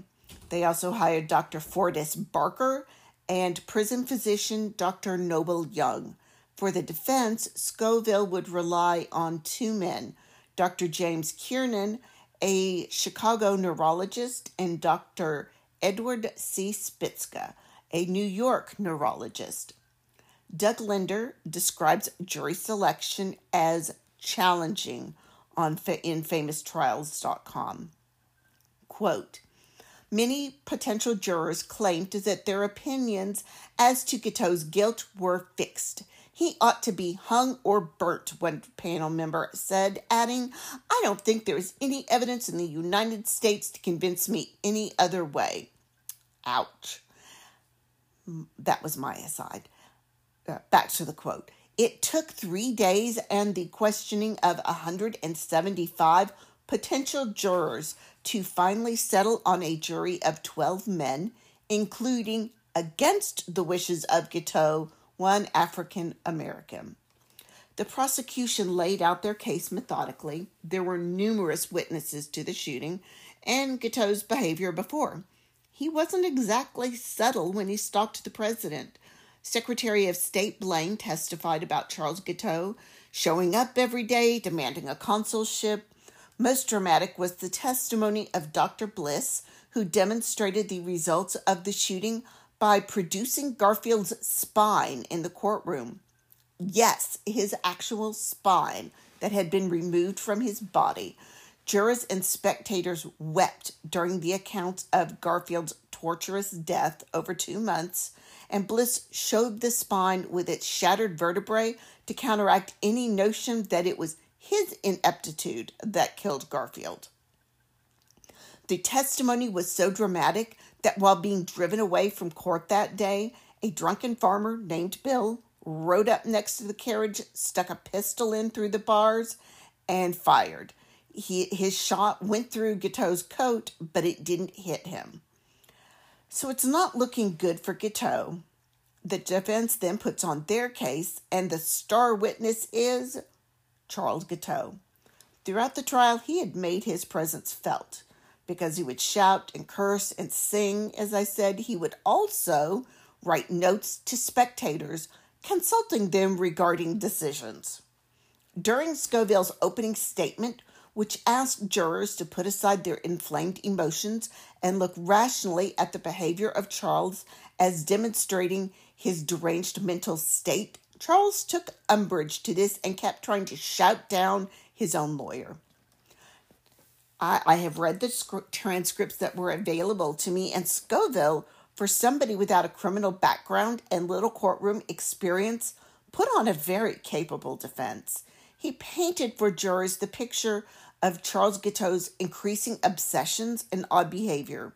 They also hired Dr. Fordyce Barker and prison physician Dr. Noble Young. For the defense, Scoville would rely on two men Dr. James Kiernan, a Chicago neurologist, and Dr. Edward C. Spitzka, a New York neurologist. Doug Linder describes jury selection as challenging on in famoustrials.com. Quote, Many potential jurors claimed that their opinions as to Guiteau's guilt were fixed he ought to be hung or burnt, one panel member said, adding, I don't think there is any evidence in the United States to convince me any other way. Ouch. That was my aside. Uh, back to the quote. It took three days and the questioning of 175 potential jurors to finally settle on a jury of 12 men, including, against the wishes of Guiteau, one African American. The prosecution laid out their case methodically. There were numerous witnesses to the shooting and Guiteau's behavior before. He wasn't exactly subtle when he stalked the president. Secretary of State Blaine testified about Charles Guiteau showing up every day, demanding a consulship. Most dramatic was the testimony of Dr. Bliss, who demonstrated the results of the shooting by producing Garfield's spine in the courtroom. Yes, his actual spine that had been removed from his body. Jurors and spectators wept during the account of Garfield's torturous death over two months, and Bliss showed the spine with its shattered vertebrae to counteract any notion that it was his ineptitude that killed Garfield. The testimony was so dramatic that while being driven away from court that day, a drunken farmer named Bill rode up next to the carriage, stuck a pistol in through the bars, and fired. He, his shot went through Guiteau's coat, but it didn't hit him. So it's not looking good for Guiteau. The defense then puts on their case, and the star witness is Charles Guiteau. Throughout the trial, he had made his presence felt because he would shout and curse and sing. As I said, he would also write notes to spectators, consulting them regarding decisions. During Scoville's opening statement, which asked jurors to put aside their inflamed emotions and look rationally at the behavior of Charles as demonstrating his deranged mental state, Charles took umbrage to this and kept trying to shout down his own lawyer. I, I have read the sc- transcripts that were available to me, and Scoville, for somebody without a criminal background and little courtroom experience, put on a very capable defense. He painted for jurors the picture of Charles Guiteau's increasing obsessions and odd behavior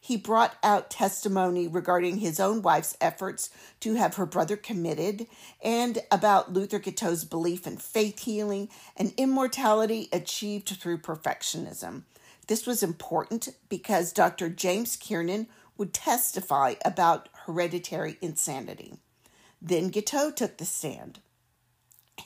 he brought out testimony regarding his own wife's efforts to have her brother committed and about Luther Guiteau's belief in faith healing and immortality achieved through perfectionism. This was important because Dr. James Kiernan would testify about hereditary insanity. Then Guiteau took the stand.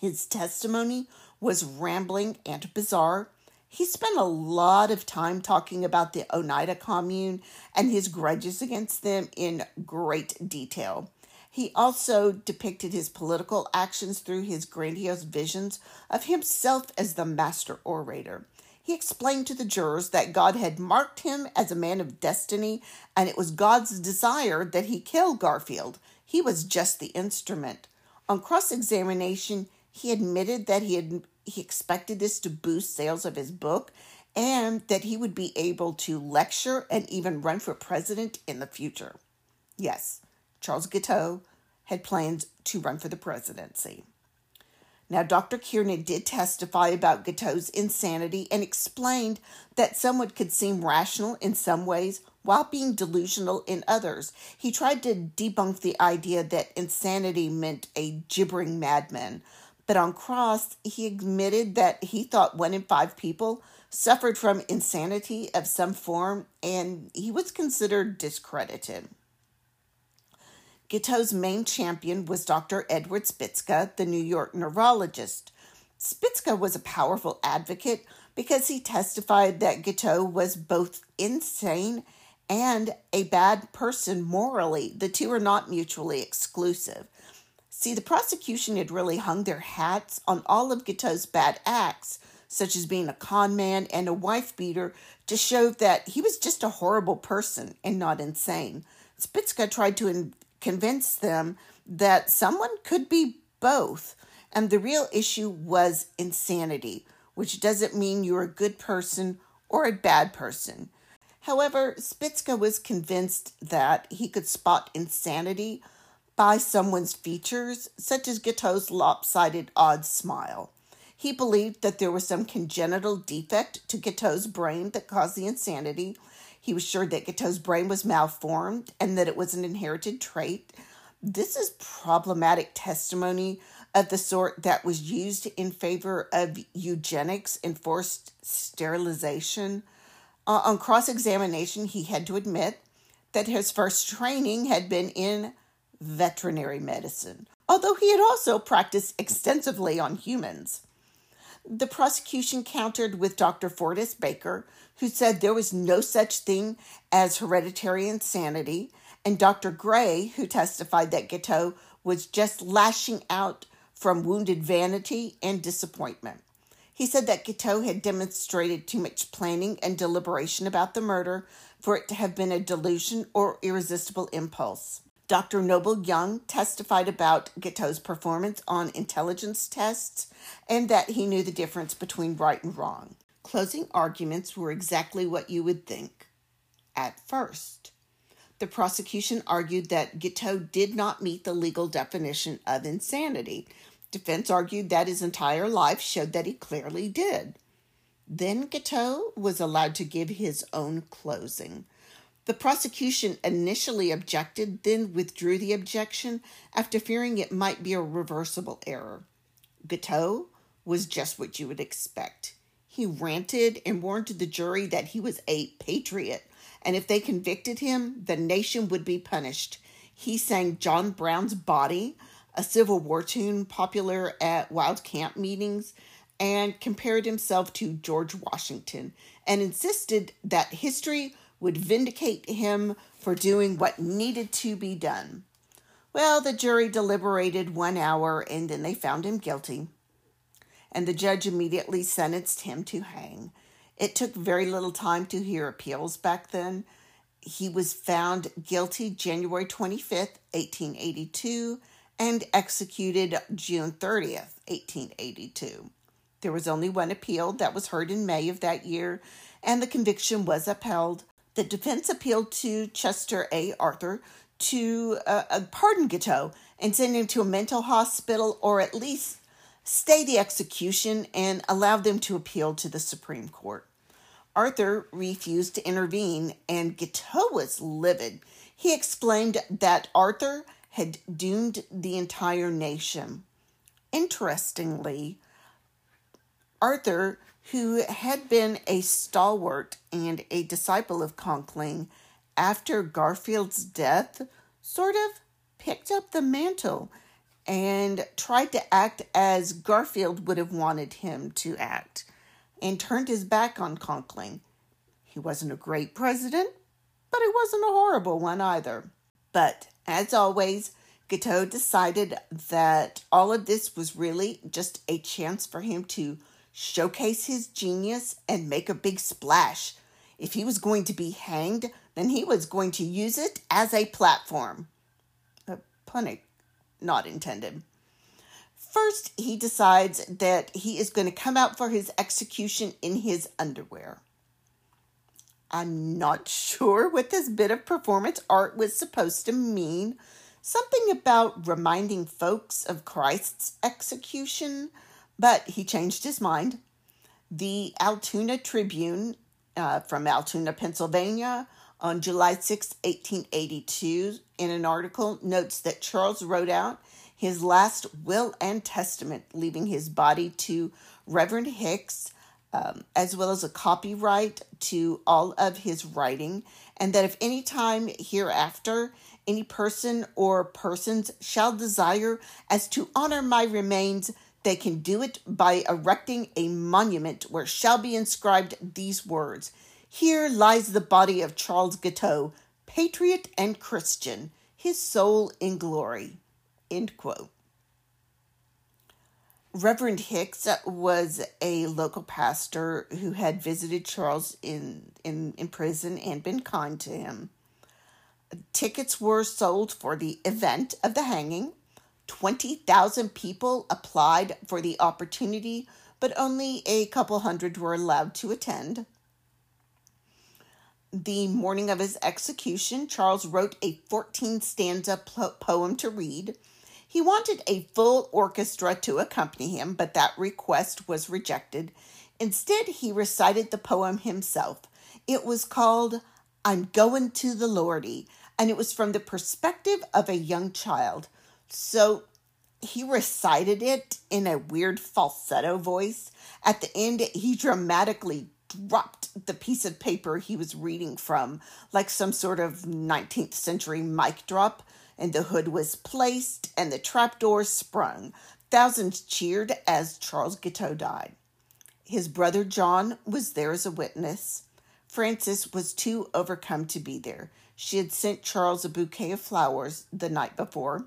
His testimony was rambling and bizarre he spent a lot of time talking about the Oneida Commune and his grudges against them in great detail. He also depicted his political actions through his grandiose visions of himself as the master orator. He explained to the jurors that God had marked him as a man of destiny, and it was God's desire that he kill Garfield. He was just the instrument. On cross examination, he admitted that he had he expected this to boost sales of his book and that he would be able to lecture and even run for president in the future. Yes, Charles Guiteau had plans to run for the presidency. Now, Dr. Kiernan did testify about Guiteau's insanity and explained that someone could seem rational in some ways while being delusional in others. He tried to debunk the idea that insanity meant a gibbering madman, but on cross, he admitted that he thought one in five people suffered from insanity of some form, and he was considered discredited. Guiteau's main champion was Dr. Edward Spitzka, the New York neurologist. Spitzka was a powerful advocate because he testified that Guiteau was both insane and a bad person morally. The two are not mutually exclusive. See, the prosecution had really hung their hats on all of Guiteau's bad acts, such as being a con man and a wife beater, to show that he was just a horrible person and not insane. Spitzka tried to convince them that someone could be both. And the real issue was insanity, which doesn't mean you're a good person or a bad person. However, Spitzka was convinced that he could spot insanity by someone's features, such as Guiteau's lopsided odd smile. He believed that there was some congenital defect to Guiteau's brain that caused the insanity, he was sure that Guiteau's brain was malformed and that it was an inherited trait. This is problematic testimony of the sort that was used in favor of eugenics and forced sterilization. Uh, on cross examination, he had to admit that his first training had been in veterinary medicine, although he had also practiced extensively on humans. The prosecution countered with Dr. Fordyce Baker, who said there was no such thing as hereditary insanity, and Dr. Gray, who testified that Guiteau was just lashing out from wounded vanity and disappointment. He said that Guiteau had demonstrated too much planning and deliberation about the murder for it to have been a delusion or irresistible impulse. Dr. Noble Young testified about Guiteau's performance on intelligence tests and that he knew the difference between right and wrong. Closing arguments were exactly what you would think at first. The prosecution argued that Guiteau did not meet the legal definition of insanity. Defense argued that his entire life showed that he clearly did. Then Guiteau was allowed to give his own closing. The prosecution initially objected, then withdrew the objection after fearing it might be a reversible error. Guiteau was just what you would expect. He ranted and warned the jury that he was a patriot, and if they convicted him, the nation would be punished. He sang John Brown's Body, a Civil War tune popular at wild camp meetings, and compared himself to George Washington and insisted that history would vindicate him for doing what needed to be done. Well, the jury deliberated one hour and then they found him guilty. And the judge immediately sentenced him to hang. It took very little time to hear appeals back then. He was found guilty January 25th, 1882, and executed June 30th, 1882. There was only one appeal that was heard in May of that year, and the conviction was upheld. The defense appealed to Chester A. Arthur to uh, pardon Guiteau and send him to a mental hospital or at least stay the execution and allow them to appeal to the Supreme Court. Arthur refused to intervene and Guiteau was livid. He explained that Arthur had doomed the entire nation. Interestingly, Arthur who had been a stalwart and a disciple of Conkling after Garfield's death, sort of picked up the mantle and tried to act as Garfield would have wanted him to act and turned his back on Conkling. He wasn't a great president, but he wasn't a horrible one either. But as always, Guiteau decided that all of this was really just a chance for him to showcase his genius, and make a big splash. If he was going to be hanged, then he was going to use it as a platform. A pun not intended. First, he decides that he is going to come out for his execution in his underwear. I'm not sure what this bit of performance art was supposed to mean. Something about reminding folks of Christ's execution, but he changed his mind. The Altoona Tribune uh, from Altoona, Pennsylvania, on July 6, 1882, in an article, notes that Charles wrote out his last will and testament, leaving his body to Reverend Hicks, um, as well as a copyright to all of his writing, and that if any time hereafter any person or persons shall desire as to honor my remains, they can do it by erecting a monument where shall be inscribed these words Here lies the body of Charles Guiteau, patriot and Christian, his soul in glory. End quote. Reverend Hicks was a local pastor who had visited Charles in, in, in prison and been kind to him. Tickets were sold for the event of the hanging 20,000 people applied for the opportunity, but only a couple hundred were allowed to attend. The morning of his execution, Charles wrote a 14 stanza poem to read. He wanted a full orchestra to accompany him, but that request was rejected. Instead, he recited the poem himself. It was called I'm Going to the Lordy, and it was from the perspective of a young child. So he recited it in a weird falsetto voice. At the end, he dramatically dropped the piece of paper he was reading from, like some sort of 19th century mic drop, and the hood was placed and the trapdoor sprung. Thousands cheered as Charles Guiteau died. His brother John was there as a witness. Frances was too overcome to be there. She had sent Charles a bouquet of flowers the night before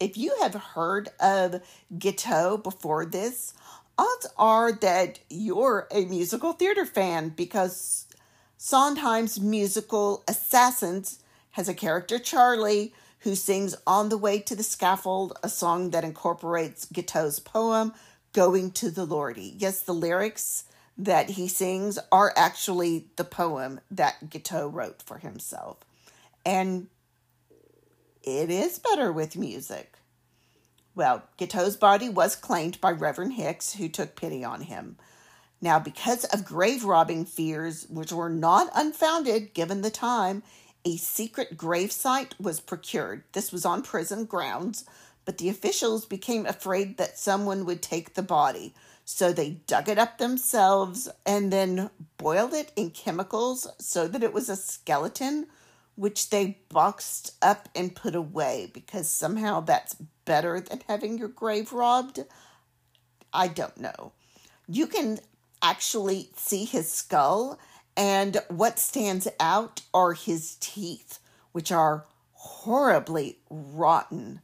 if you have heard of Guiteau before this, odds are that you're a musical theater fan because Sondheim's musical Assassins has a character, Charlie, who sings On the Way to the Scaffold, a song that incorporates Guiteau's poem, Going to the Lordy. Yes, the lyrics that he sings are actually the poem that Guiteau wrote for himself. And it is better with music. Well, Guiteau's body was claimed by Reverend Hicks, who took pity on him. Now, because of grave robbing fears, which were not unfounded given the time, a secret grave site was procured. This was on prison grounds, but the officials became afraid that someone would take the body. So they dug it up themselves and then boiled it in chemicals so that it was a skeleton which they boxed up and put away because somehow that's better than having your grave robbed. I don't know. You can actually see his skull, and what stands out are his teeth, which are horribly rotten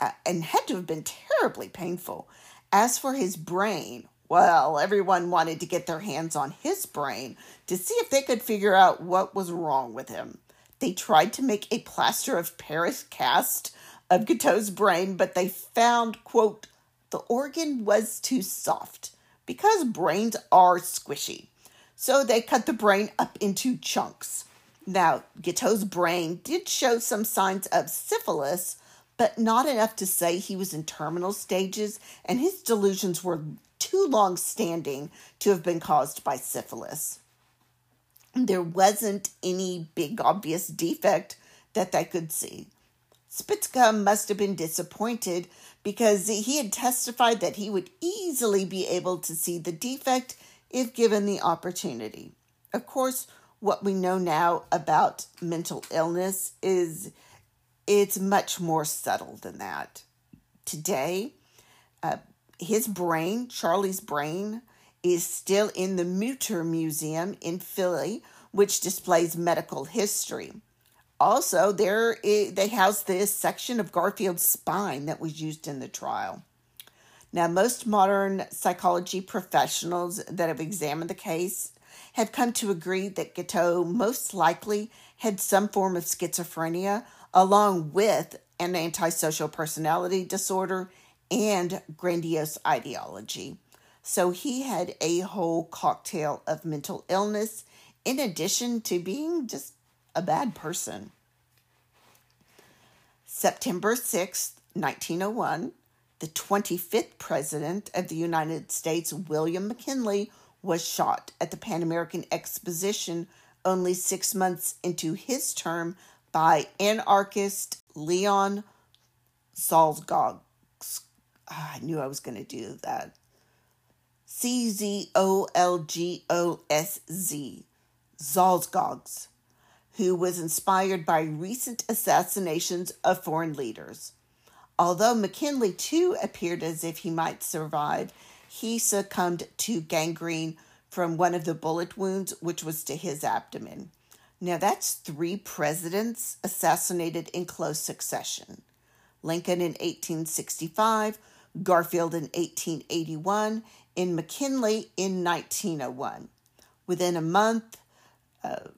uh, and had to have been terribly painful. As for his brain, well, everyone wanted to get their hands on his brain to see if they could figure out what was wrong with him. They tried to make a plaster of Paris cast of Guiteau's brain, but they found, quote, the organ was too soft because brains are squishy. So they cut the brain up into chunks. Now, Guiteau's brain did show some signs of syphilis, but not enough to say he was in terminal stages, and his delusions were too long standing to have been caused by syphilis there wasn't any big obvious defect that they could see. Spitzka must have been disappointed because he had testified that he would easily be able to see the defect if given the opportunity. Of course, what we know now about mental illness is it's much more subtle than that. Today, uh, his brain, Charlie's brain, is still in the Mutter Museum in Philly, which displays medical history. Also, there is, they house this section of Garfield's spine that was used in the trial. Now, most modern psychology professionals that have examined the case have come to agree that Guiteau most likely had some form of schizophrenia along with an antisocial personality disorder and grandiose ideology. So he had a whole cocktail of mental illness in addition to being just a bad person. September 6th, 1901, the 25th President of the United States, William McKinley, was shot at the Pan American Exposition only six months into his term by anarchist Leon Czolgosz. Ah, I knew I was going to do that. C Z O L G O S Z. Czolgosz who was inspired by recent assassinations of foreign leaders. Although McKinley too appeared as if he might survive, he succumbed to gangrene from one of the bullet wounds, which was to his abdomen. Now, that's three presidents assassinated in close succession Lincoln in 1865, Garfield in 1881, and McKinley in 1901. Within a month, uh,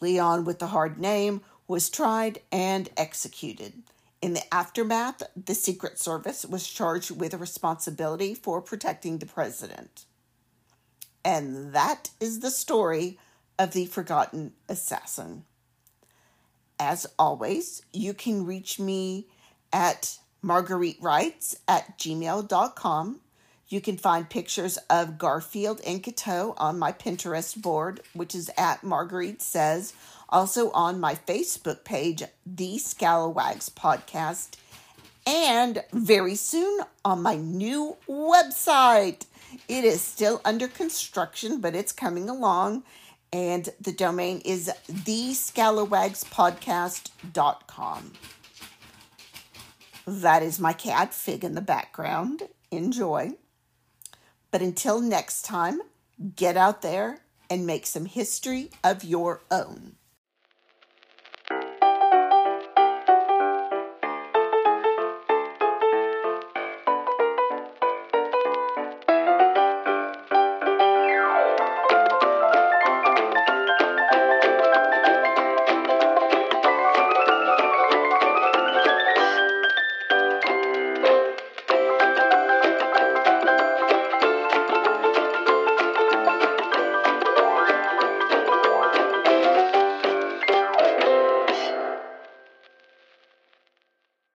Leon with the hard name was tried and executed. In the aftermath, the Secret Service was charged with responsibility for protecting the president. And that is the story of the forgotten assassin. As always, you can reach me at marguerite at gmail.com. You can find pictures of Garfield and Guiteau on my Pinterest board, which is at Marguerite Says. Also on my Facebook page, The Scalawags Podcast. And very soon on my new website. It is still under construction, but it's coming along. And the domain is thescalawagspodcast.com. That is my cat, Fig, in the background. Enjoy. But until next time, get out there and make some history of your own.